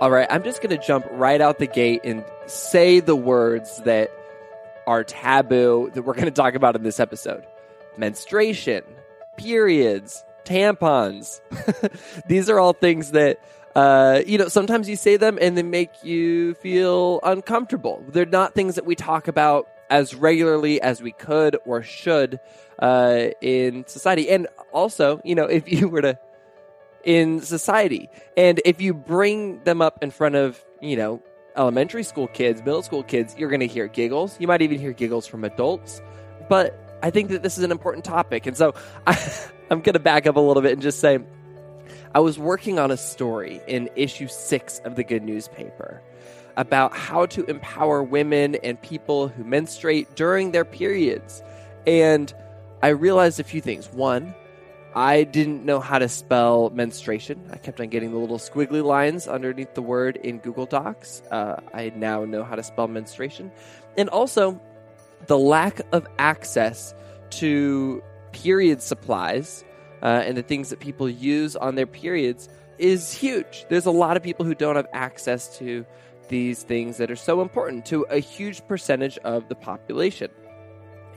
All right, I'm just going to jump right out the gate and say the words that are taboo that we're going to talk about in this episode menstruation, periods, tampons. These are all things that, uh, you know, sometimes you say them and they make you feel uncomfortable. They're not things that we talk about as regularly as we could or should uh, in society. And also, you know, if you were to in society. And if you bring them up in front of, you know, elementary school kids, middle school kids, you're going to hear giggles. You might even hear giggles from adults. But I think that this is an important topic. And so I, I'm going to back up a little bit and just say I was working on a story in issue six of the Good Newspaper about how to empower women and people who menstruate during their periods. And I realized a few things. One, I didn't know how to spell menstruation. I kept on getting the little squiggly lines underneath the word in Google Docs. Uh, I now know how to spell menstruation. And also, the lack of access to period supplies uh, and the things that people use on their periods is huge. There's a lot of people who don't have access to these things that are so important to a huge percentage of the population.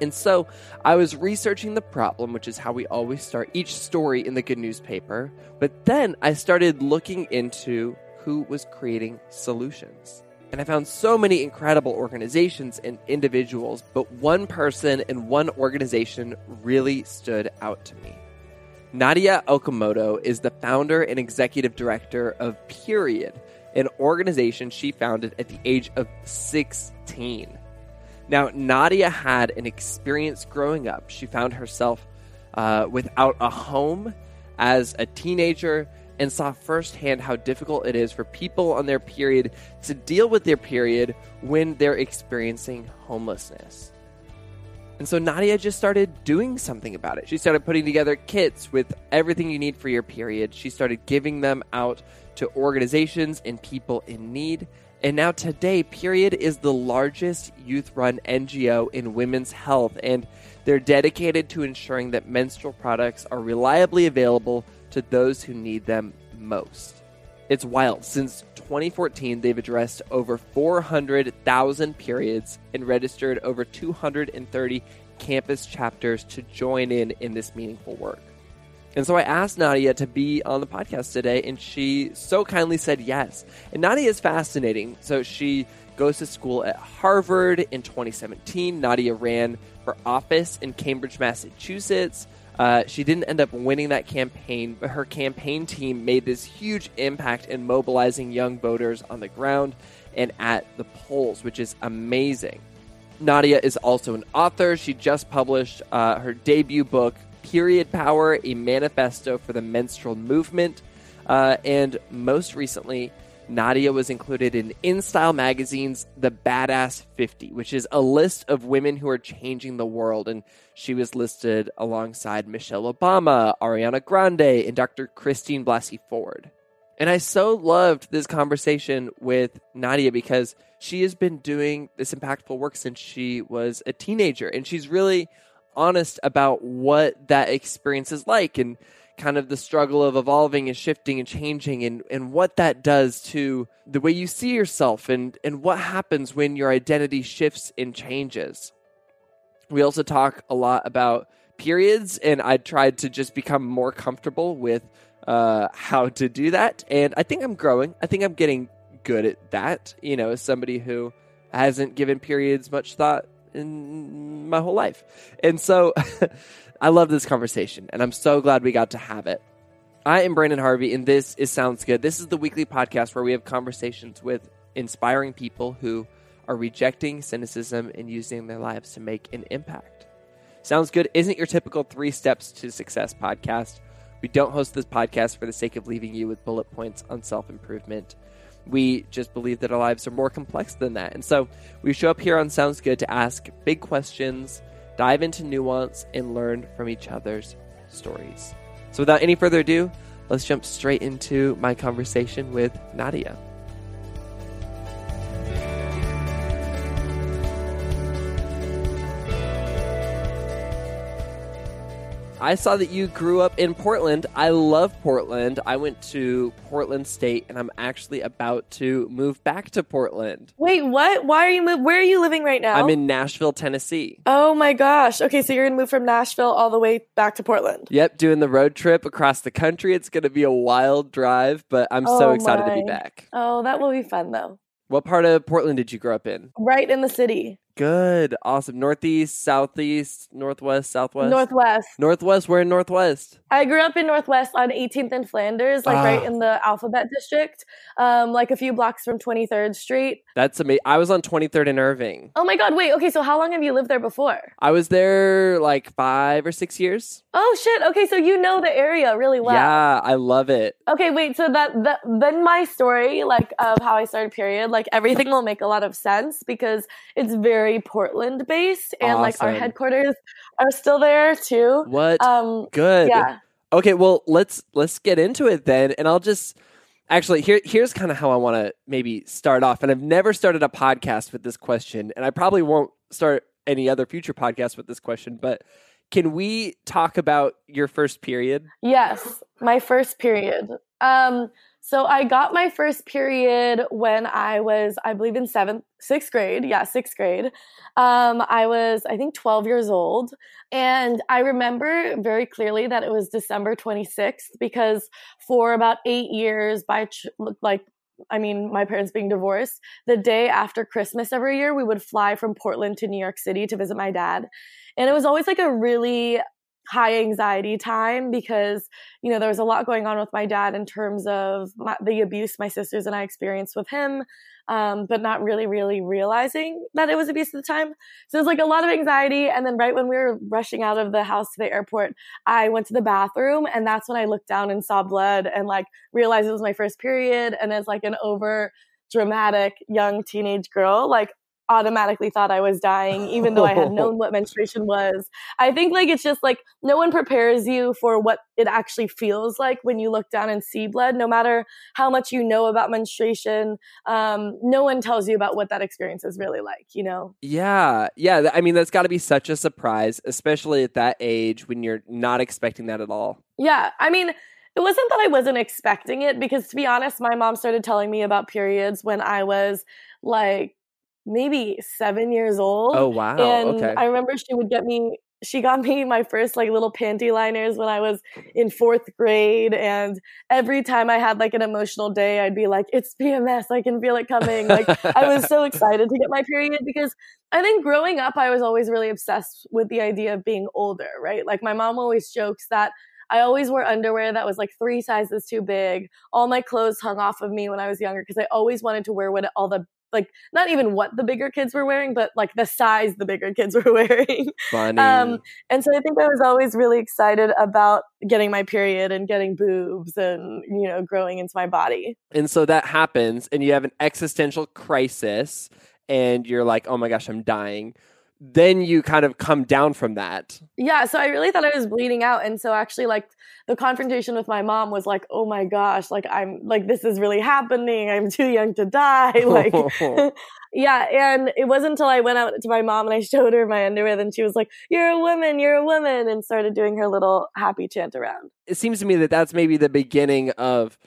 And so I was researching the problem, which is how we always start each story in the good newspaper. But then I started looking into who was creating solutions. And I found so many incredible organizations and individuals, but one person and one organization really stood out to me. Nadya Okamoto is the founder and executive director of Period, an organization she founded at the age of 16. Now, Nadya had an experience growing up. She found herself uh, without a home as a teenager and saw firsthand how difficult it is for people on their period to deal with their period when they're experiencing homelessness. And so Nadya just started doing something about it. She started putting together kits with everything you need for your period. She started giving them out to organizations and people in need. And now, today, Period is the largest youth run NGO in women's health, and they're dedicated to ensuring that menstrual products are reliably available to those who need them most. It's wild. Since 2014, they've addressed over 400,000 periods and registered over 230 campus chapters to join in in this meaningful work. And so I asked Nadya to be on the podcast today, and she so kindly said yes. And Nadya is fascinating. So she goes to school at Harvard in 2017. Nadya ran for office in Cambridge, Massachusetts. Uh, she didn't end up winning that campaign, but her campaign team made this huge impact in mobilizing young voters on the ground and at the polls, which is amazing. Nadya is also an author. She just published uh, her debut book, Period Power, a manifesto for the menstrual movement. Uh, and most recently, Nadya was included in InStyle magazine's The Badass 50, which is a list of women who are changing the world. And she was listed alongside Michelle Obama, Ariana Grande, and Dr. Christine Blasey Ford. And I so loved this conversation with Nadya because she has been doing this impactful work since she was a teenager. And she's really honest about what that experience is like and kind of the struggle of evolving and shifting and changing and, and what that does to the way you see yourself and, and what happens when your identity shifts and changes. We also talk a lot about periods, and I tried to just become more comfortable with uh, how to do that. And I think I'm growing. I think I'm getting good at that. You know, as somebody who hasn't given periods much thought in my whole life. And so I love this conversation, and I'm so glad we got to have it. I am Branden Harvey, and this is Sounds Good. This is the weekly podcast where we have conversations with inspiring people who are rejecting cynicism and using their lives to make an impact. Sounds Good isn't your typical three steps to success podcast. We don't host this podcast for the sake of leaving you with bullet points on self improvement. We just believe that our lives are more complex than that. And so we show up here on Sounds Good to ask big questions, dive into nuance, and learn from each other's stories. So without any further ado, let's jump straight into my conversation with Nadya. I saw that you grew up in Portland. I love Portland. I went to Portland State and I'm actually about to move back to Portland. Wait, what? Why are you move? Where are you living right now? I'm in Nashville, Tennessee. Oh my gosh. Okay, so you're gonna move from Nashville all the way back to Portland. Yep, doing the road trip across the country. It's going to be a wild drive, but I'm so Oh excited to be back. Oh, that will be fun though. What part of Portland did you grow up in? Right in the city. Good. Awesome. Northeast, southeast, northwest, southwest? Northwest. Northwest. We're in Northwest. I grew up in Northwest on 18th and Flanders, like right Ah. in the Alphabet District, um, like a few blocks from 23rd Street. That's amazing. I was on 23rd and Irving. Oh my God! Wait. Okay, so how long have you lived there before? I was there like five or six years. Oh shit. Okay, so you know the area really well. Yeah, I love it. Okay, wait. So that, that then my story, like of how I started period, like everything will make a lot of sense because it's very Portland based, and like our headquarters are still there too. What? Um, Good. yeah. Okay, well, let's let's get into it then, and I'll just actually here here's kind of how I want to maybe start off. And I've never started a podcast with this question, and I probably won't start any other future podcast with this question. But can we talk about your first period? Yes, my first period. Um, so I got my first period when I was, I believe, in seventh, sixth grade. Yeah, sixth grade. Um, I was, I think, 12 years old. And I remember very clearly that it was December 26th because for about eight years, by ch- like, I mean, my parents being divorced, the day after Christmas every year, we would fly from Portland to New York City to visit my dad. And it was always like a really high anxiety time because you know there was a lot going on with my dad in terms of my, the abuse my sisters and I experienced with him um, but not really really realizing that it was abuse at the time. So it was like a lot of anxiety and then right when we were rushing out of the house to the airport I went to the bathroom and that's when I looked down and saw blood and like realized it was my first period and as like an over dramatic young teenage girl like automatically thought I was dying, even though I had known what menstruation was. I think like it's just like no one prepares you for what it actually feels like when you look down and see blood. No matter how much you know about menstruation, um, no one tells you about what that experience is really like. You know? Yeah, yeah. I mean, that's got to be such a surprise, especially at that age when you're not expecting that at all. Yeah. I mean. It wasn't that I wasn't expecting it because, to be honest, my mom started telling me about periods when I was like maybe seven years old. Oh wow. and okay. I remember she would get me she got me my first like little panty liners when I was in fourth grade and every time I had like an emotional day I'd be like it's PMS I can feel it coming like I was so excited to get my period because I think growing up I was always really obsessed with the idea of being older right like my mom always jokes that I always wore underwear that was like three sizes too big. All my clothes hung off of me when I was younger because I always wanted to wear what all the like not even what the bigger kids were wearing, but like the size the bigger kids were wearing. Funny. Um, and so I think I was always really excited about getting my period and getting boobs and you know growing into my body. and so that happens, and you have an existential crisis, and you're like, "Oh my gosh, I'm dying." Then you kind of come down from that. Yeah, so I really thought I was bleeding out, and so actually, like the confrontation with my mom was like, "Oh my gosh, like I'm like this is really happening. I'm too young to die." Like, yeah, and it wasn't until I went out to my mom and I showed her my underwear, then she was like, "You're a woman, you're a woman," and started doing her little happy chant around. it seems to me that that's maybe the beginning of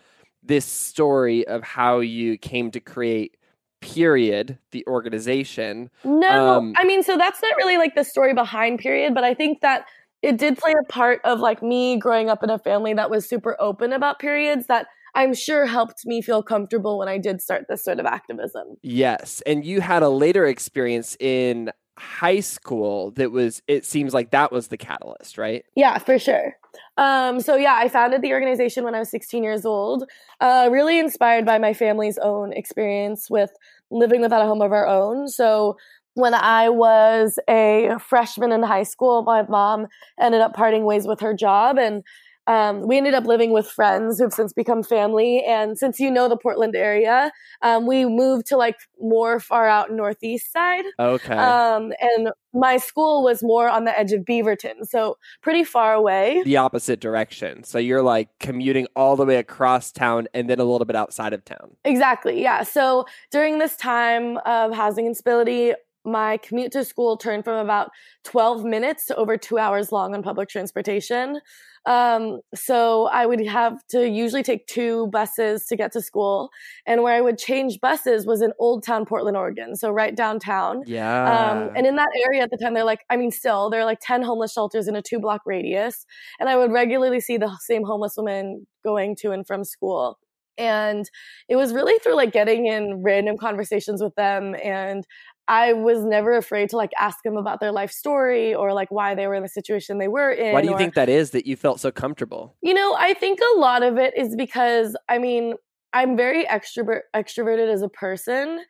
this story of how you came to create period the organization No, Um, I mean, so that's not really like the story behind period, but I think that it did play a part of like me growing up in a family that was super open about periods that I'm sure helped me feel comfortable when I did start this sort of activism. yes and you had a later experience in high school that was it seems like that was the catalyst right Yeah, for sure. Um, so yeah, I founded the organization when I was 16 years old, uh, really inspired by my family's own experience with living without a home of our own. So when I was a freshman in high school, my mom ended up parting ways with her job and um, we ended up living with friends who've since become family. And since you know the Portland area, um, we moved to like more far out northeast side. Okay. Um, and my school was more on the edge of Beaverton, so pretty far away. the opposite direction. So you're like commuting all the way across town and then a little bit outside of town. Exactly. Yeah. So during this time of housing instability, my commute to school turned from about 12 minutes to over two hours long on public transportation. Um, so I would have to usually take two buses to get to school. And where I would change buses was in Old Town, Portland, Oregon. So right downtown. Yeah. Um, and in that area at the time, they're like, I mean, still, there are like 10 homeless shelters in a two block radius. And I would regularly see the same homeless women going to and from school. And it was really through like getting in random conversations with them. And I was never afraid to like ask them about their life story or like why they were in the situation they were in. Why do you or- think that is that you felt so comfortable? you know, I think a lot of it is because I mean, I'm very extrovert extroverted as a person.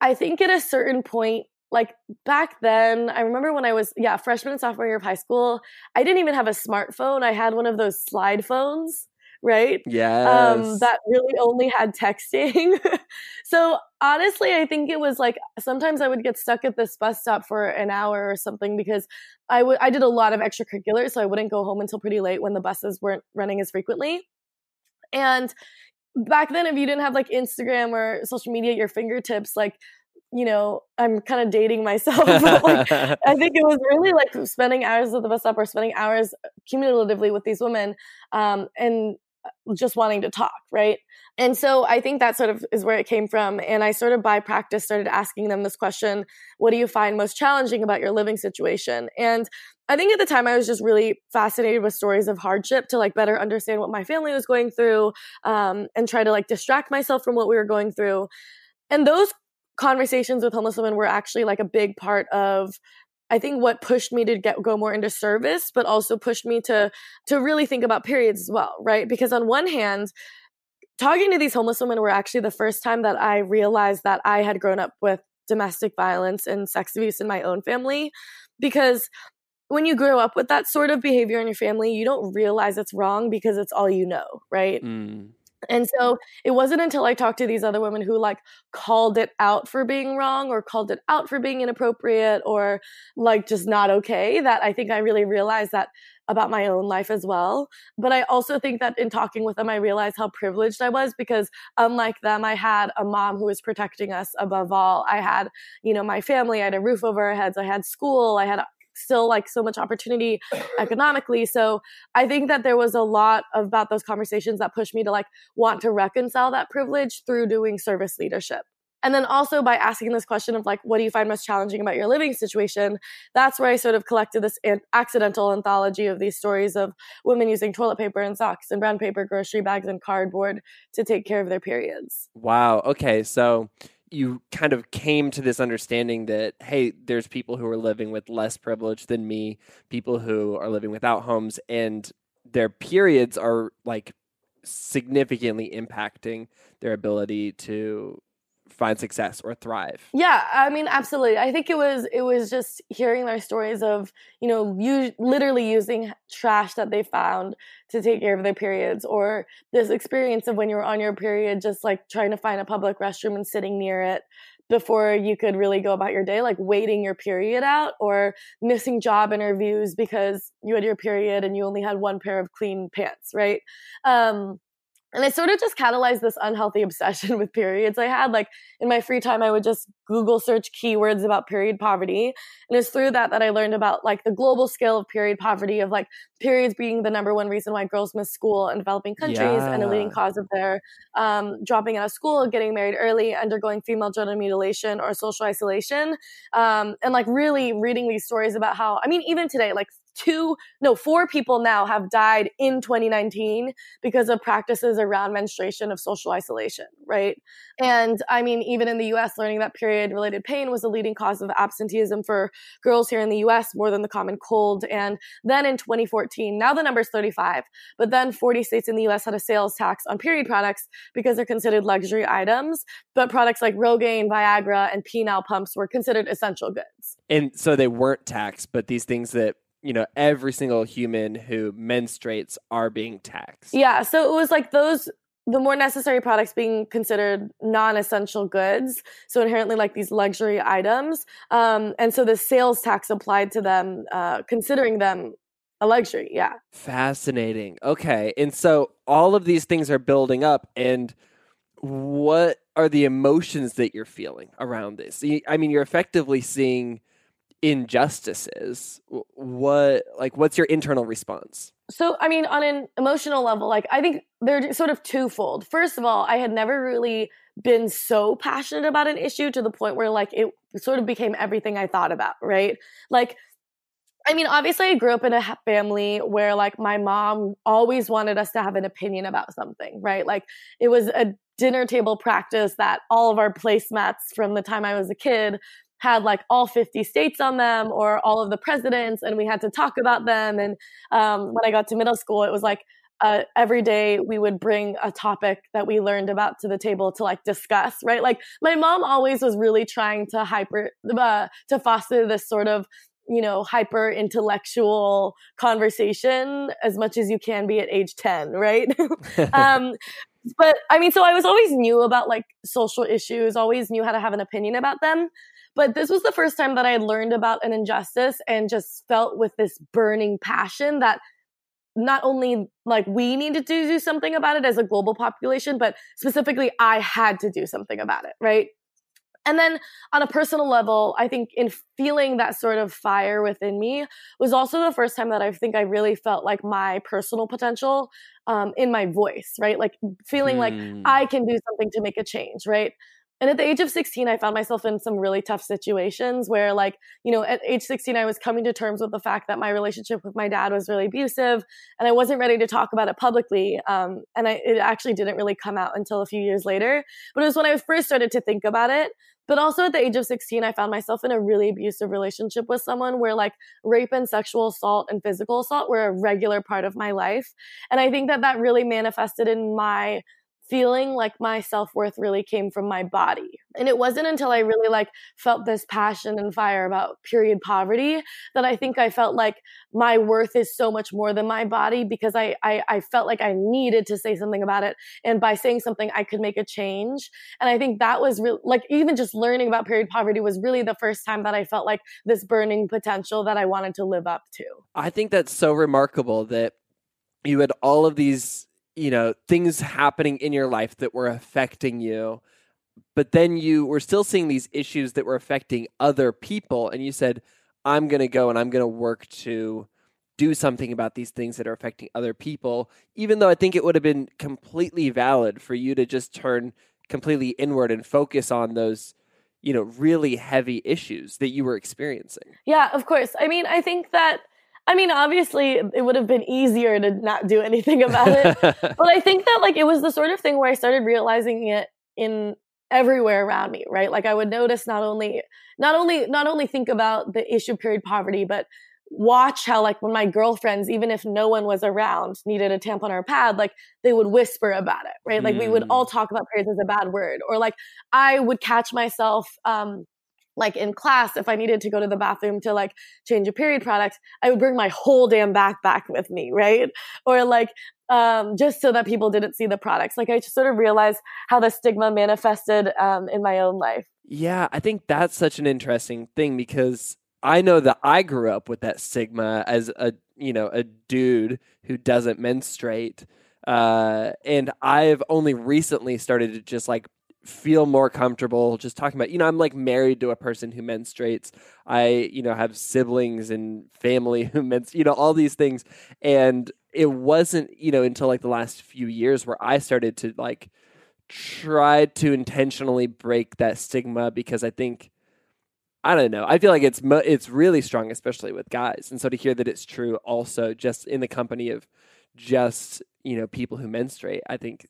I think at a certain point like back then, I remember when I was yeah, freshman and sophomore year of high school, I didn't even have a smartphone. I had one of those slide phones, right? Yes. um, that really only had texting. so honestly, I think it was like sometimes I would get stuck at this bus stop for an hour or something because I would I did a lot of extracurriculars, so I wouldn't go home until pretty late when the buses weren't running as frequently. And back then, if you didn't have like Instagram or social media at your fingertips, like you know, I'm kind of dating myself. but, like, I think it was really like spending hours at the bus stop or spending hours cumulatively with these women um, and just wanting to talk, right? And so I think that sort of is where it came from. And I sort of by practice started asking them this question What do you find most challenging about your living situation? And I think at the time I was just really fascinated with stories of hardship to like better understand what my family was going through um, and try to like distract myself from what we were going through. And those conversations with homeless women were actually like a big part of I think what pushed me to get go more into service, but also pushed me to to really think about periods as well, right? Because on one hand, talking to these homeless women were actually the first time that I realized that I had grown up with domestic violence and sex abuse in my own family. Because when you grow up with that sort of behavior in your family, you don't realize it's wrong because it's all you know, right? Mm. And so mm-hmm. it wasn't until I talked to these other women who like called it out for being wrong or called it out for being inappropriate or like just not okay that I think I really realized that about my own life as well. But I also think that in talking with them, I realized how privileged I was because unlike them, I had a mom who was protecting us above all. I had, you know, my family, I had a roof over our heads, I had school, I had still like so much opportunity economically. So I think that there was a lot about those conversations that pushed me to like want to reconcile that privilege through doing service leadership. And then also by asking this question of like, what do you find most challenging about your living situation? That's where I sort of collected this an- accidental anthology of these stories of women using toilet paper and socks and brown paper, grocery bags, and cardboard to take care of their periods. Wow. Okay. So you kind of came to this understanding that, hey, there's people who are living with less privilege than me, people who are living without homes, and their periods are like significantly impacting their ability to find success or thrive. Yeah, I mean, absolutely. I think it was it was just hearing their stories of you know you literally using trash that they found to take care of their periods, or this experience of when you were on your period, just like trying to find a public restroom and sitting near it before you could really go about your day, like waiting your period out, or missing job interviews because you had your period and you only had one pair of clean pants, right? Um, and it sort of just catalyzed this unhealthy obsession with periods I had. Like in my free time, I would just Google search keywords about period poverty. And it's through that that I learned about like the global scale of period poverty, of like periods being the number one reason why girls miss school in developing countries and a leading cause of their um, dropping out of school, getting married early, undergoing female genital mutilation or social isolation. Um, and like really reading these stories about how, I mean, even today, like two, no, four people now have died in 2019 because of practices around menstruation of social isolation, right? And I mean, even in the US, learning that period related pain was a leading cause of absenteeism for girls here in the US more than the common cold. And then in 2014, now the number is 35, but then 40 states in the US had a sales tax on period products because they're considered luxury items. But products like Rogaine, Viagra, and penile pumps were considered essential goods. And so they weren't taxed, but these things that you know every single human who menstruates are being taxed. Yeah, so it was like those the more necessary products being considered non-essential goods so inherently like these luxury items um, and so the sales tax applied to them uh, considering them a luxury yeah. Fascinating. Okay and so all of these things are building up and what are the emotions that you're feeling around this? I mean you're effectively seeing injustices. What like what's your internal response? So i mean on an emotional level like i think they're sort of twofold. First of all i had never really been so passionate about an issue to the point where like it sort of became everything i thought about right? Like I mean, obviously, I grew up in a family where, like, my mom always wanted us to have an opinion about something, right? Like, it was a dinner table practice that all of our placemats from the time I was a kid had like all 50 states on them or all of the presidents and we had to talk about them. And um, when i got to middle school it was like uh, every day we would bring a topic that we learned about to the table to like discuss right? Like my mom always was really trying to hyper uh, to foster this sort of you know hyper intellectual conversation as much as you can be at age 10 right? Um, but i mean so i was always knew about like social issues always knew how to have an opinion about them but this was the first time that I had learned about an injustice and just felt with this burning passion that not only like we needed to do something about it as a global population, but specifically I had to do something about it, right? And then on a personal level, I think in feeling that sort of fire within me was also the first time that I think I really felt like my personal potential um, in my voice, right? Like feeling like hmm. I can do something to make a change, right? And at the age of 16 i found myself in some really tough situations where like you know at age 16 i was coming to terms with the fact that my relationship with my dad was really abusive and i wasn't ready to talk about it publicly um, and I, it actually didn't really come out until a few years later. But it was when i first started to think about it. But also at the age of 16 i found myself in a really abusive relationship with someone where like rape and sexual assault and physical assault were a regular part of my life. And i think that that really manifested in my feeling like my self-worth really came from my body. And it wasn't until i really like felt this passion and fire about period poverty that i think i felt like my worth is so much more than my body because i i, I felt like i needed to say something about it. And by saying something i could make a change. And i think that was really like even just learning about period poverty was really the first time that i felt like this burning potential that i wanted to live up to. I think that's so remarkable that you had all of these you know things happening in your life that were affecting you but then you were still seeing these issues that were affecting other people and you said i'm going to go and i'm going to work to do something about these things that are affecting other people even though i think it would have been completely valid for you to just turn completely inward and focus on those you know really heavy issues that you were experiencing. Yeah of course. I mean i think that I mean, obviously, it would have been easier to not do anything about it. but I think that, like, it was the sort of thing where I started realizing it in everywhere around me, right? Like, I would notice not only, not only, not only think about the issue of period poverty, but watch how, like, when my girlfriends, even if no one was around, needed a tampon or a pad, like, they would whisper about it, right? Like, mm. we would all hmm. talk about periods as a bad word. Or, like, I would catch myself, um, like in class, if I needed to go to the bathroom to like change a period product, I would bring my whole damn backpack with me, right? Or like, um, just so that people didn't see the products. Like I just sort of realized how the stigma manifested um, in my own life. Yeah, I think that's such an interesting thing because I know that I grew up with that stigma as a you know a dude who doesn't menstruate, uh, and I've only recently started to just like feel more comfortable just talking about you know i'm like married to a person who menstruates i you know have siblings and family who menstruate you know all these things and it wasn't you know until like the last few years where i started to like try to intentionally break that stigma because i think I don't know. I feel like it's mo- it's really strong, especially with guys. And so to hear that it's true, also just in the company of just you know people who menstruate, I think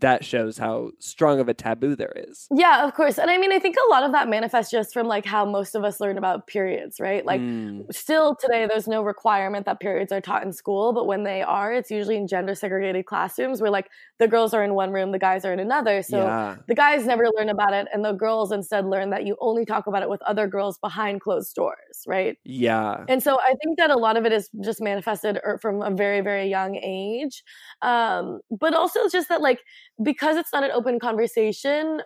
that shows how strong of a taboo there is. Yeah, of course. And I mean, I think a lot of that manifests just from like how most of us learn about periods, right? Like, Mm. still today, there's no requirement that periods are taught in school, but when they are, it's usually in gender segregated classrooms where like the girls are in one room, the guys are in another. So yeah, the guys never learn about it, and the girls instead learn that you only talk about it with other girls behind closed doors, right? yeah, And so I think that a lot of it is just manifested er- from a very, very young age. Um, but also just that, like, because it's not an open conversation,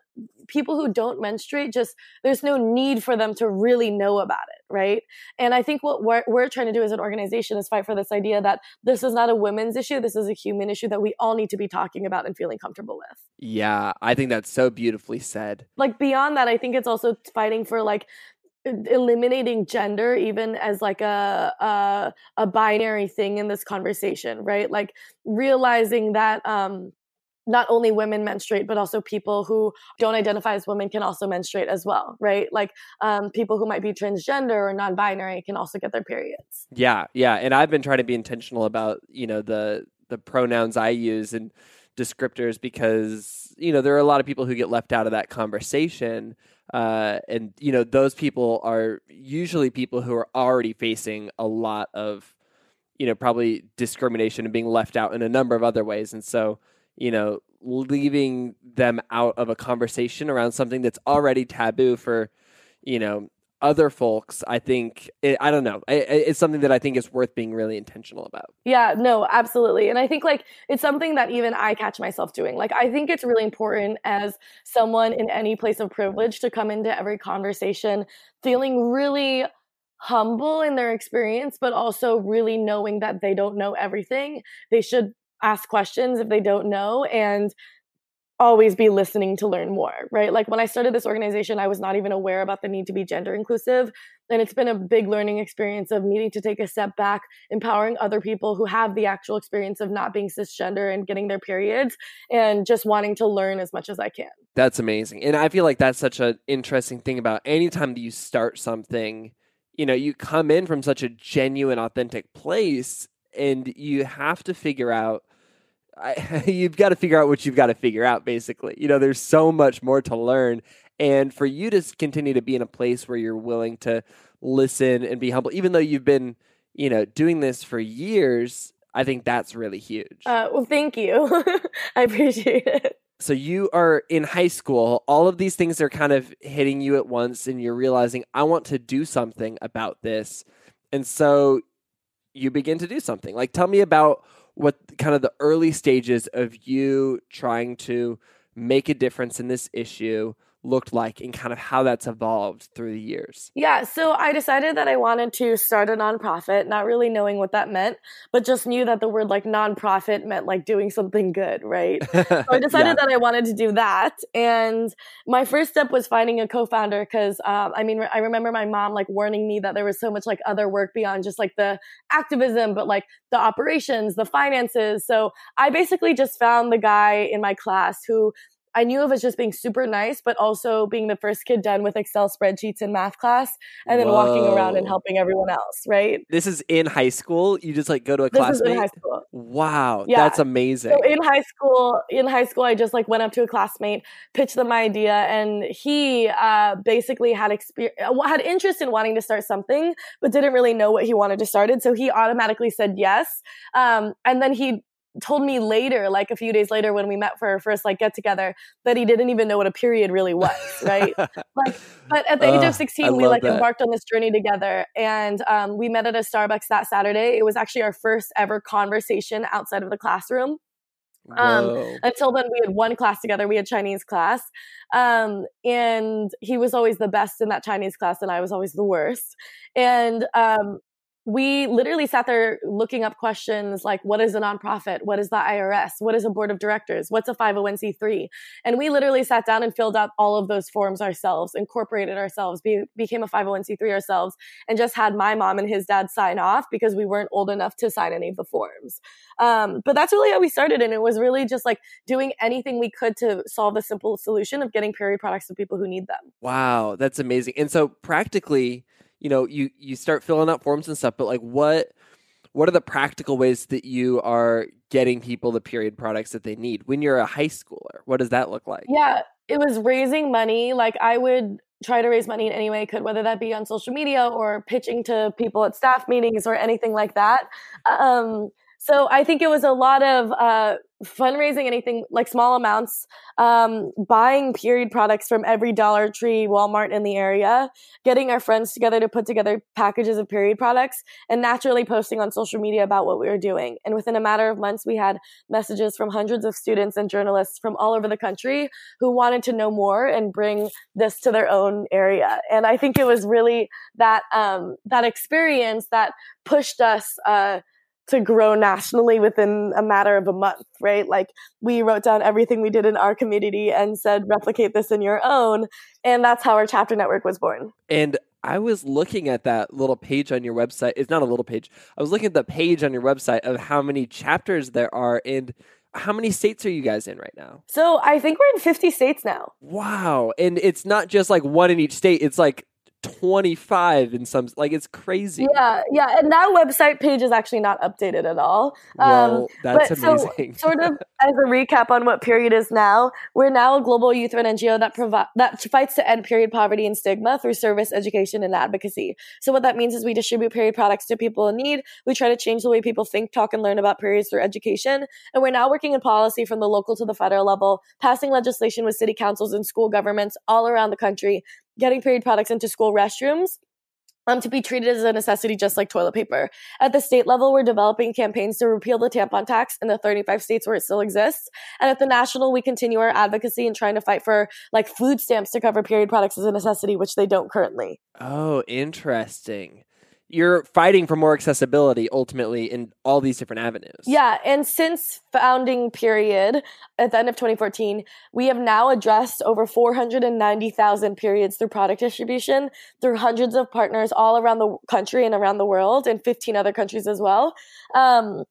people who don't menstruate just, there's no need for them to really know about it, right? And I think what we're, we're trying to do as an organization is fight for this idea that this is not a women's issue, this is a human issue that we all need to be talking about and feeling comfortable with yeah. I think that's so beautifully said. like beyond that i think it's also fighting for like eliminating gender even as like a, a a binary thing in this conversation right like realizing that um not only women menstruate but also people who don't identify as women can also menstruate as well right? Like um, people who might be transgender or non-binary can also get their periods. Yeah, yeah, and I've been trying to be intentional about you know the the pronouns I use and descriptors because you know there are a lot of people who get left out of that conversation, uh, and you know those people are usually people who are already facing a lot of you know probably discrimination and being left out in a number of other ways, and so you know leaving them out of a conversation around something that's already taboo for you know other folks i think it, i don't know I, I- it's something that i think is worth being really intentional about Yeah, no, absolutely. And I think like it's something that even I catch myself doing. Like I think it's really important as someone in any place of privilege to come into every conversation feeling really humble in their experience, but also really knowing that they don't know everything. They should ask questions if they don't know and always be listening to learn more, right? Like when I started this organization, I was not even aware about the need to be gender inclusive. And it's been a big learning experience of needing to take a step back, empowering other people who have the actual experience of not being cisgender and getting their periods, and just wanting to learn as much as I can. that's amazing and i feel like that's such an interesting thing about anytime that you start something you know you come in from such a genuine authentic place and you have to figure out I, you've got to figure out what you've got to figure out basically. You know there's so much more to learn. And for you to continue to be in a place where you're willing to listen and be humble even though you've been you know doing this for years i think that's really huge. Uh, well, thank you. I appreciate it. so you are in high school. All of these things are kind of hitting you at once and you're realizing i want to do something about this. And so you begin to do something. Like tell me about what kind of the early stages of you trying to make a difference in this issue looked like and kind of how that's evolved through the years Yeah, so I decided that I wanted to start a nonprofit, not really knowing what that meant, but just knew that the word like nonprofit meant like doing something good, right? So I decided that I wanted to do that. And my first step was finding a co-founder because um, I mean, I remember my mom like warning me that there was so much like other work beyond just like the activism, but like the operations, the finances. So I basically just found the guy in my class who I knew of as just being super nice, but also being the first kid done with Excel spreadsheets in math class and then walking around and helping everyone else, right? this is in high school you just like go to a This is in high school. wow Yeah. that's amazing So in high school, in high school, I just like went up to a classmate, pitched them my idea, and he uh, basically had experience, had interest in wanting to start something, but didn't really know what he wanted to start it. So he automatically said yes, um, and then he told me later, like a few days later, when we met for our first like get together, that he didn't even know what a period really was, right? like but at the age of 16 I we like that. embarked on this journey together and um, we met at a starbucks that saturday. It was actually our first ever conversation outside of the classroom. Um, until then we had one class together. We had chinese class. Um, and he was always the best in that chinese class and i was always the worst. And um, we literally sat there looking up questions like what is a nonprofit? What is the irs what is a board of directors? What's a 501c3 and we literally sat down and filled out all of those forms ourselves incorporated ourselves be, became a 501c3 ourselves and just had my mom and his dad sign off because we weren't old enough to sign any of the forms. Um, but that's really how we started and it was really just like doing anything we could to solve the simple solution of getting period products to people who need them. Wow that's amazing. And so practically you know you you start filling out forms and stuff but like what what are the practical ways that you are getting people the period products that they need when you're a high schooler? What does that look like? Yeah it was raising money. Like i would try to raise money in any way i could whether that be on social media or pitching to people at staff meetings or anything like that. Um, so I think it was a lot of uh, fundraising, anything like small amounts, um, buying period products from every Dollar Tree, Walmart in the area, getting our friends together to put together packages of period products, and naturally posting on social media about what we were doing. And within a matter of months, we had messages from hundreds of students and journalists from all over the country who wanted to know more and bring this to their own area. And I think it was really that um, that experience that pushed us. Uh, to grow nationally within a matter of a month, right? Like we wrote down everything we did in our community and said, replicate this in your own. And that's how our chapter network was born. And I was looking at that little page on your website. It's not a little page. I was looking at the page on your website of how many chapters there are and how many states are you guys in right now? So I think we're in 50 states now. Wow. And it's not just like one in each state. It's like 25 in some like it's crazy. Yeah yeah and that website page is actually not updated at all. Well, um, that's but amazing. so, sort of as a recap on what period is now we're now a global youth run ngo that provide that fights to end period poverty and stigma through service education and advocacy. So what that means is we distribute period products to people in need. We try to change the way people think talk and learn about periods through education. And we're now working in policy from the local to the federal level passing legislation with city councils and school governments all around the country getting period products into school restrooms um, to be treated as a necessity just like toilet paper. At the state level, we're developing campaigns to repeal the tampon tax in the 35 states where it still exists. And at the national, we continue our advocacy and trying to fight for like food stamps to cover period products as a necessity, which they don't currently. Oh, interesting you're fighting for more accessibility ultimately in all these different avenues. Yeah, and since founding period at the end of 2014, we have now addressed over 490,000 periods through product distribution through hundreds of partners all around the country and around the world and 15 other countries as well. Um,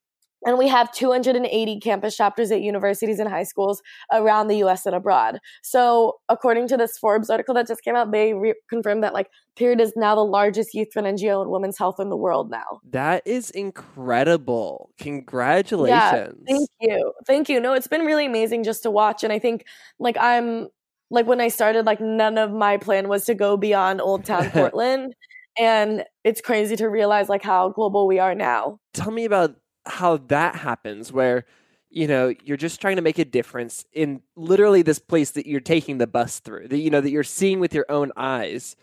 and we have 280 campus chapters at universities and high schools around the US and abroad. So, according to this Forbes article that just came out, they re- confirmed that like Period is now the largest youth run NGO in women's health in the world now. That is incredible. Congratulations. Yeah, thank you. Thank you. No, it's been really amazing just to watch. And I think like I'm like when I started, like none of my plan was to go beyond Old Town Portland. and it's crazy to realize like how global we are now. Tell me about how that happens where you know you're just trying to make a difference in literally this place that you're taking the bus through that you know that you're seeing with your own eyes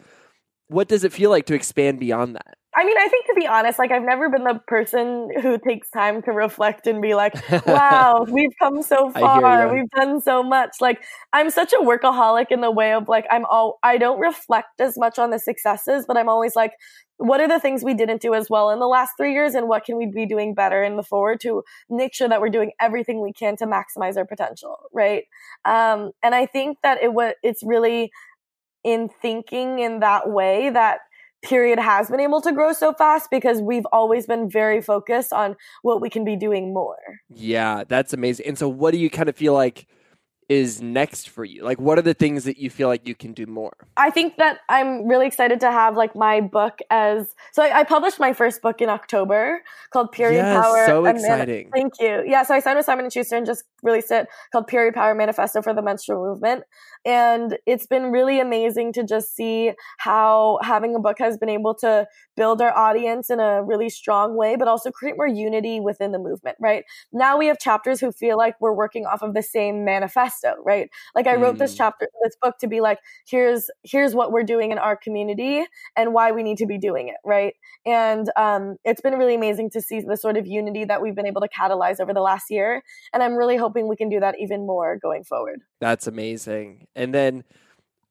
what does it feel like to expand beyond that I mean, I think to be honest, like I've never been the person who takes time to reflect and be like, wow, we've come so far. We've done so much. Like I'm such a workaholic in the way of like, I'm all, I don't reflect as much on the successes, but I'm always like, what are the things we didn't do as well in the last three years and what can we be doing better in the forward to make sure that we're doing everything we can to maximize our potential right? Um, and i think that it was it's really in thinking in that way that period has been able to grow so fast because we've always been very focused on what we can be doing more. Yeah that's amazing. And so what do you kind of feel like is next for you? Like, what are the things that you feel like you can do more? I think that I'm really excited to have like my book as so. I, I published my first book in October called Period yes, Power. So exciting! thank you. Yeah, so I signed with Simon and Schuster and just released it called Period Power Manifesto for the Menstrual Movement, and it's been really amazing to just see how having a book has been able to build our audience in a really strong way, but also create more unity within the movement. Right now, we have chapters who feel like we're working off of the same manifesto manifesto, right? Like I wrote mm. this chapter, this book to be like, here's here's what we're doing in our community and why we need to be doing it, right? And um, it's been really amazing to see the sort of unity that we've been able to catalyze over the last year, and I'm really hoping we can do that even more going forward. That's amazing. And then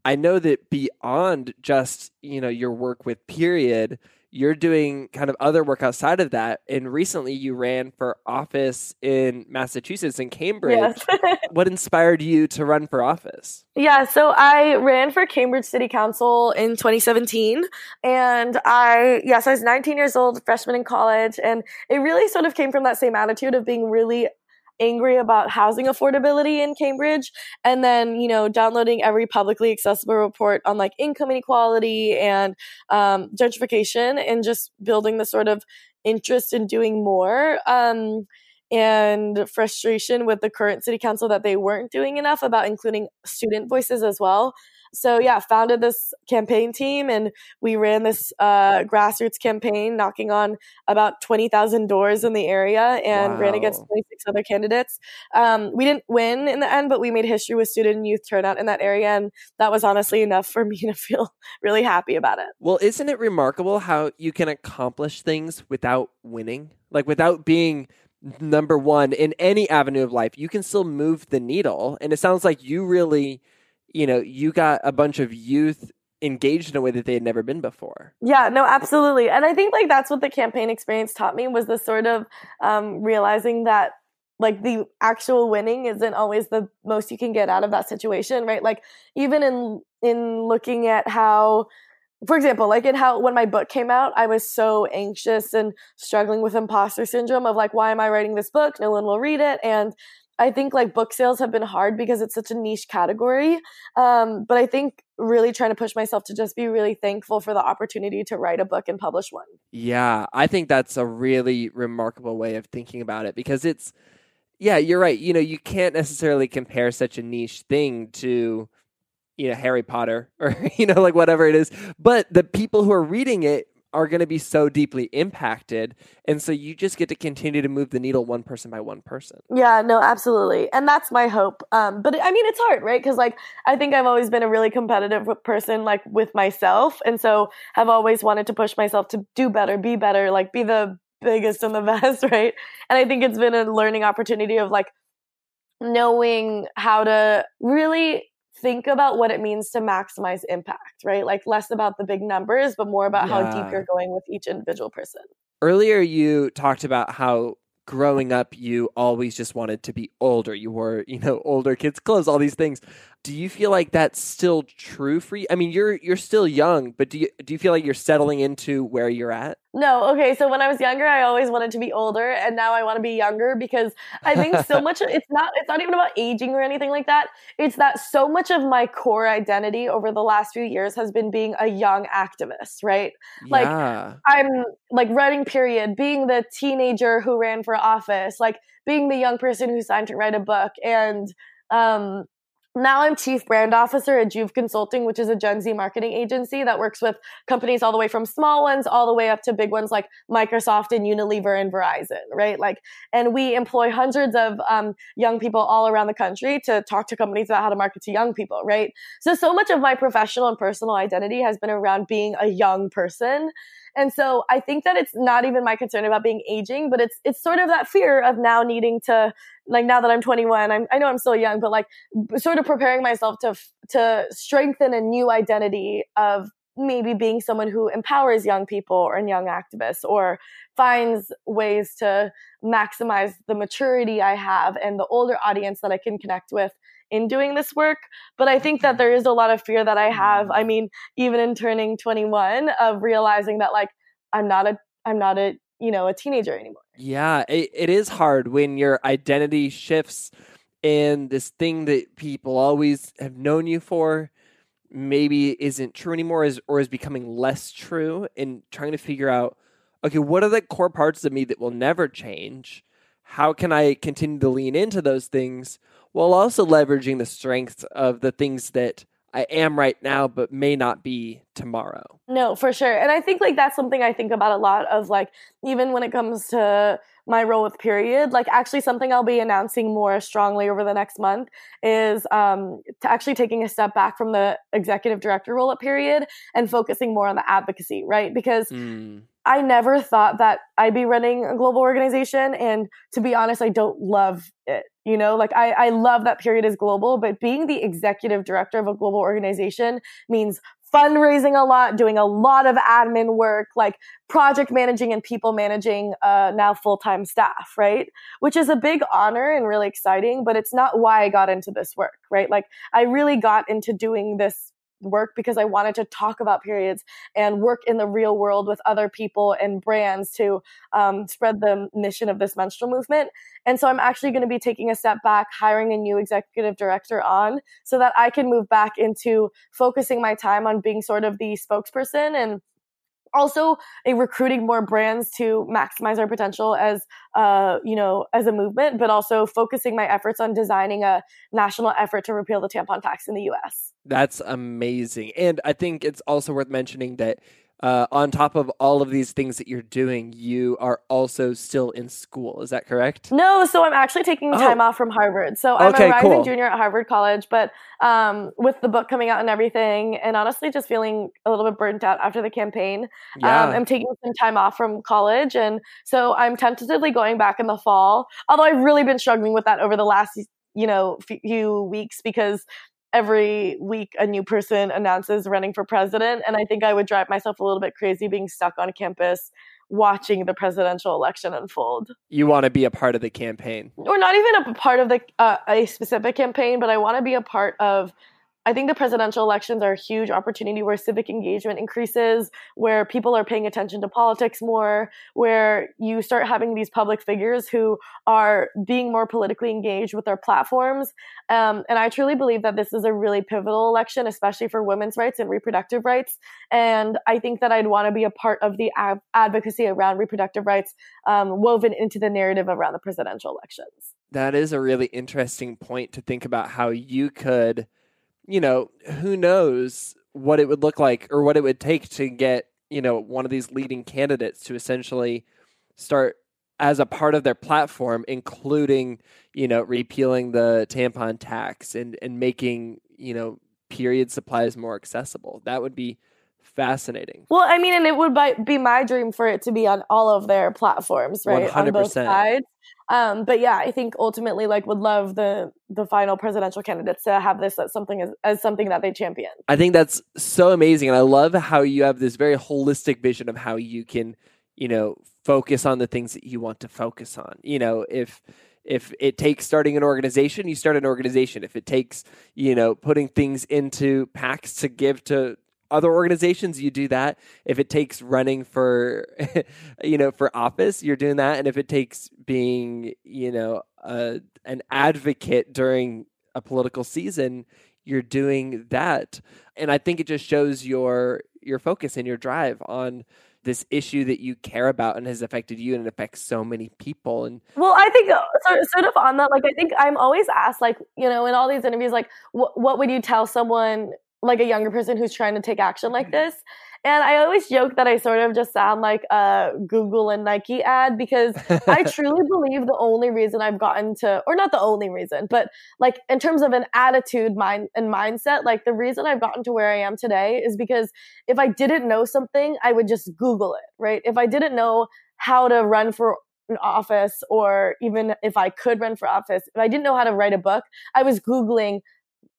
I know that beyond just you know your work with period you're doing kind of other work outside of that. And recently you ran for office in Massachusetts in Cambridge. Yes. what inspired you to run for office? Yeah, so I ran for Cambridge City Council in 2017. And I, yes, I was 19 years old, freshman in college. And it really sort of came from that same attitude of being really angry about housing affordability in Cambridge and then, you know, downloading every publicly accessible report on like income inequality and um, gentrification and just building the sort of interest in doing more. Um, and frustration with the current city council that they weren't doing enough about including student voices as well. So yeah, founded this campaign team and we ran this uh, grassroots campaign, knocking on about twenty thousand doors in the area, and wow. ran against twenty six other candidates. Um, we didn't win in the end, but we made history with student and youth turnout in that area, and that was honestly enough for me to feel really happy about it. Well, isn't it remarkable how you can accomplish things without winning, like without being number one in any avenue of life? You can still move the needle, and it sounds like you really you know, you got a bunch of youth engaged in a way that they had never been before. Yeah, no, absolutely. And I think like that's what the campaign experience taught me was the sort of um, realizing that like the actual winning isn't always the most you can get out of that situation, right? Like even in in looking at how for example, like in how when my book came out, I was so anxious and struggling with imposter syndrome of like, why am I writing this book? No one will read it. And I think like book sales have been hard because it's such a niche category. Um, but I think really trying to push myself to just be really thankful for the opportunity to write a book and publish one. Yeah, I think that's a really remarkable way of thinking about it because it's, yeah, you're right. You know, you can't necessarily compare such a niche thing to, you know, Harry Potter or, you know, like whatever it is. But the people who are reading it are going to be so deeply impacted and so you just get to continue to move the needle one person by one person. Yeah no absolutely and that's my hope um, but i mean it's hard right? Because like i think i've always been a really competitive person like with myself and so have always wanted to push myself to do better be better like be the biggest and the best right? And i think it's been a learning opportunity of like knowing how to really think about what it means to maximize impact, right? Like less about the big numbers, but more about yeah. how deep you're going with each individual person. Earlier, you talked about how growing up you always just wanted to be older. You wore, you know, older kids' clothes, all these things. Do you feel like that's still true for you? I mean, you're you're still young, but do you do you feel like you're settling into where you're at? No, okay. So when I was younger, I always wanted to be older, and now I want to be younger because I think so much. it's not. It's not even about aging or anything like that. It's that so much of my core identity over the last few years has been being a young activist, right? Like yeah. I'm like writing period, being the teenager who ran for office, like being the young person who signed to write a book, and um, now I'm chief brand officer at JUV Consulting, which is a Gen Z marketing agency that works with companies all the way from small ones all the way up to big ones like Microsoft and Unilever and Verizon, right? Like, and we employ hundreds of um, young people all around the country to talk to companies about how to market to young people, right? So, so much of my professional and personal identity has been around being a young person. And so I think that it's not even my concern about being aging, but it's it's sort of that fear of now needing to like now that I'm 21, I'm, I know I'm still young, but like sort of preparing myself to to strengthen a new identity of maybe being someone who empowers young people or young activists or finds ways to maximize the maturity I have and the older audience that I can connect with in doing this work. But I think that mm-hmm. there is a lot of fear that I have. Mm-hmm. I mean, even in turning 21 of realizing that like I'm not a I'm not a you know a teenager anymore. Yeah, it, it is hard when your identity shifts and this thing that people always have known you for maybe isn't true anymore is or is becoming less true and trying to figure out okay, what are the core parts of me that will never change? How can I continue to lean into those things while also leveraging the strengths of the things that I am right now, but may not be tomorrow. No, for sure. And I think like that's something I think about a lot of like, even when it comes to my role with period like actually something i'll be announcing more strongly over the next month is um, actually taking a step back from the executive director role at period and focusing more on the advocacy right because mm. i never thought that i'd be running a global organization and to be honest i don't love it you know like I, I love that period is global but being the executive director of a global organization means fundraising a lot, doing a lot of admin work, like project managing and people managing uh, now full time staff, right? Which is a big honor and really exciting, but it's not why I got into this work, right? Like I really got into doing this work because I wanted to talk about periods and work in the real world with other people and brands to um, spread the mission of this menstrual movement. And so I'm actually going to be taking a step back, hiring a new executive director on so that I can move back into focusing my time on being sort of the spokesperson and also a recruiting more brands to maximize our potential as uh, you know as a movement but also focusing my efforts on designing a national effort to repeal the tampon tax in the us that's amazing. And i think it's also worth mentioning that uh, on top of all of these things that you're doing, you are also still in school. Is that correct? No, so I'm actually taking time oh. off from Harvard. So I'm okay, a rising cool. junior at Harvard College, but um, with the book coming out and everything, and honestly just feeling a little bit burnt out after the campaign, yeah. um, I'm taking some time off from college. And so I'm tentatively going back in the fall, although I've really been struggling with that over the last you know few weeks because every week a new person announces running for president and i think i would drive myself a little bit crazy being stuck on campus watching the presidential election unfold. You want to be a part of the campaign. Or not even a part of the uh, a specific campaign but i want to be a part of I think the presidential elections are a huge opportunity where civic engagement increases, where people are paying attention to politics more, where you start having these public figures who are being more politically engaged with their platforms. Um, and I truly believe that this is a really pivotal election, especially for women's rights and reproductive rights. And I think that I'd want to be a part of the advocacy around reproductive rights um, woven into the narrative around the presidential elections. That is a really interesting point to think about how you could you know, who knows what it would look like or what it would take to get, you know, one of these leading candidates to essentially start as a part of their platform, including, you know, repealing the tampon tax and, and making, you know, period supplies more accessible. That would be fascinating. Well, I mean, and it would be my dream for it to be on all of their platforms, right? 100%. On both sides. Um, but yeah, I think ultimately, like, would love the the final presidential candidates to have this as something as, as something that they champion. I think that's so amazing, and I love how you have this very holistic vision of how you can, you know, focus on the things that you want to focus on. You know, if if it takes starting an organization, you start an organization. If it takes, you know, putting things into packs to give to other organizations you do that. If it takes running for you know for office you're doing that. And if it takes being you know a, an advocate during a political season you're doing that. And i think it just shows your your focus and your drive on this issue that you care about and has affected you and it affects so many people. And well i think uh, sort, of on that like i think i'm always asked like you know in all these interviews like wh- what would you tell someone like a younger person who's trying to take action like mm-hmm. this. And I always joke that I sort of just sound like a Google and Nike ad because I truly believe the only reason I've gotten to, or not the only reason, but like in terms of an attitude, mind, and mindset, like the reason I've gotten to where I am today is because if I didn't know something, I would just Google it, right? If I didn't know how to run for an office or even if I could run for office, if I didn't know how to write a book, I was Googling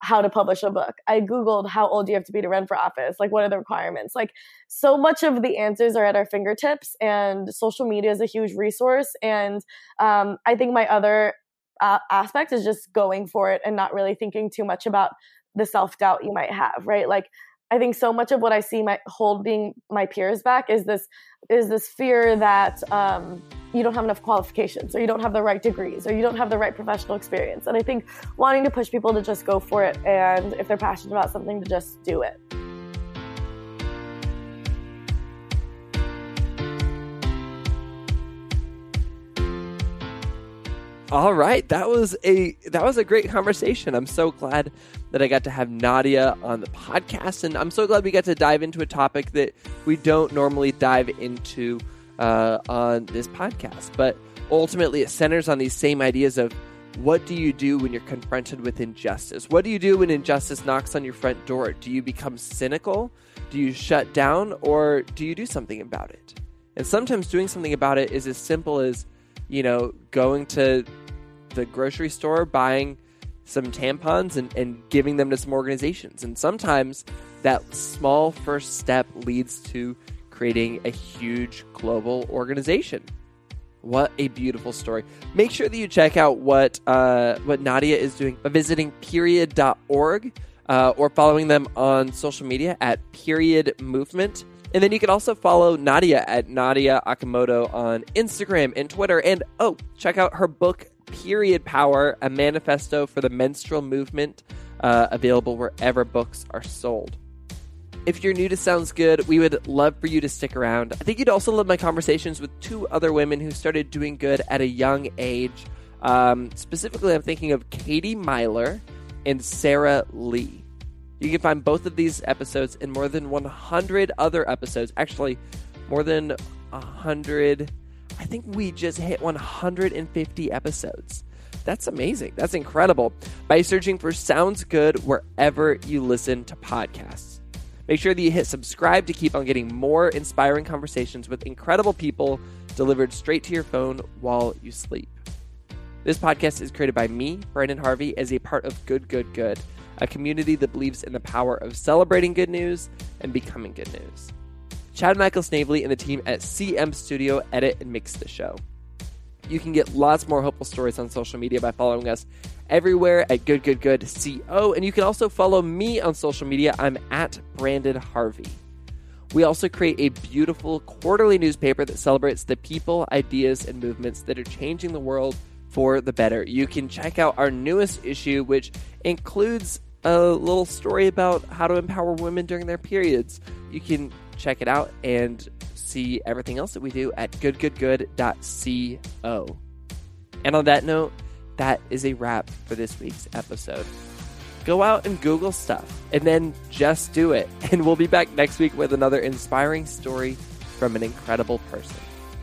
how to publish a book. I Googled how old you have to be to run for office? Like, what are the requirements? Like, so much of the answers are at our fingertips, and social media is a huge resource. And um, I think my other uh, aspect is just going for it and not really thinking too much about the self doubt you might have, right? Like, I think so much of what I see my holding my peers back is this is this fear that um, you don't have enough qualifications or you don't have the right degrees or you don't have the right professional experience. And I think wanting to push people to just go for it and if they're passionate about something to just do it. All right, that was a that was a great conversation. I'm so glad that I got to have Nadya on the podcast, and I'm so glad we got to dive into a topic that we don't normally dive into uh, on this podcast. But ultimately, it centers on these same ideas of what do you do when you're confronted with injustice? What do you do when injustice knocks on your front door? Do you become cynical? Do you shut down, or do you do something about it? And sometimes doing something about it is as simple as, you know, going to the grocery store, buying some tampons and, and giving them to some organizations. And sometimes that small first step leads to creating a huge global organization. What a beautiful story. Make sure that you check out what uh, what Nadya is doing by visiting period.org uh, or following them on social media at period movement. And then you can also follow Nadya at Nadya Okamoto on Instagram and Twitter. And oh, check out her book, Period Power, a manifesto for the menstrual movement, uh, available wherever books are sold. If you're new to Sounds Good, we would love for you to stick around. I think you'd also love my conversations with two other women who started doing good at a young age. Um, specifically, I'm thinking of Katie Meyler and Sarah Lee. You can find both of these episodes in more than 100 other episodes. Actually, more than 100. I think we just hit 150 episodes. That's amazing. That's incredible. By searching for Sounds Good wherever you listen to podcasts. Make sure that you hit subscribe to keep on getting more inspiring conversations with incredible people delivered straight to your phone while you sleep. This podcast is created by me, Branden Harvey, as a part of Good, Good, Good, a community that believes in the power of celebrating good news and becoming good news. Chad Michael Snavely and the team at CM Studio edit and mix the show. You can get lots more hopeful stories on social media by following us everywhere at Good Good Good Co. And you can also follow me on social media. I'm at Branden Harvey. We also create a beautiful quarterly newspaper that celebrates the people, ideas, and movements that are changing the world for the better. You can check out our newest issue, which includes a little story about how to empower women during their periods. You can check it out and see everything else that we do at goodgoodgood.co. And on that note, that is a wrap for this week's episode. Go out and Google stuff and then just do it. And we'll be back next week with another inspiring story from an incredible person.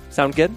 Sound good?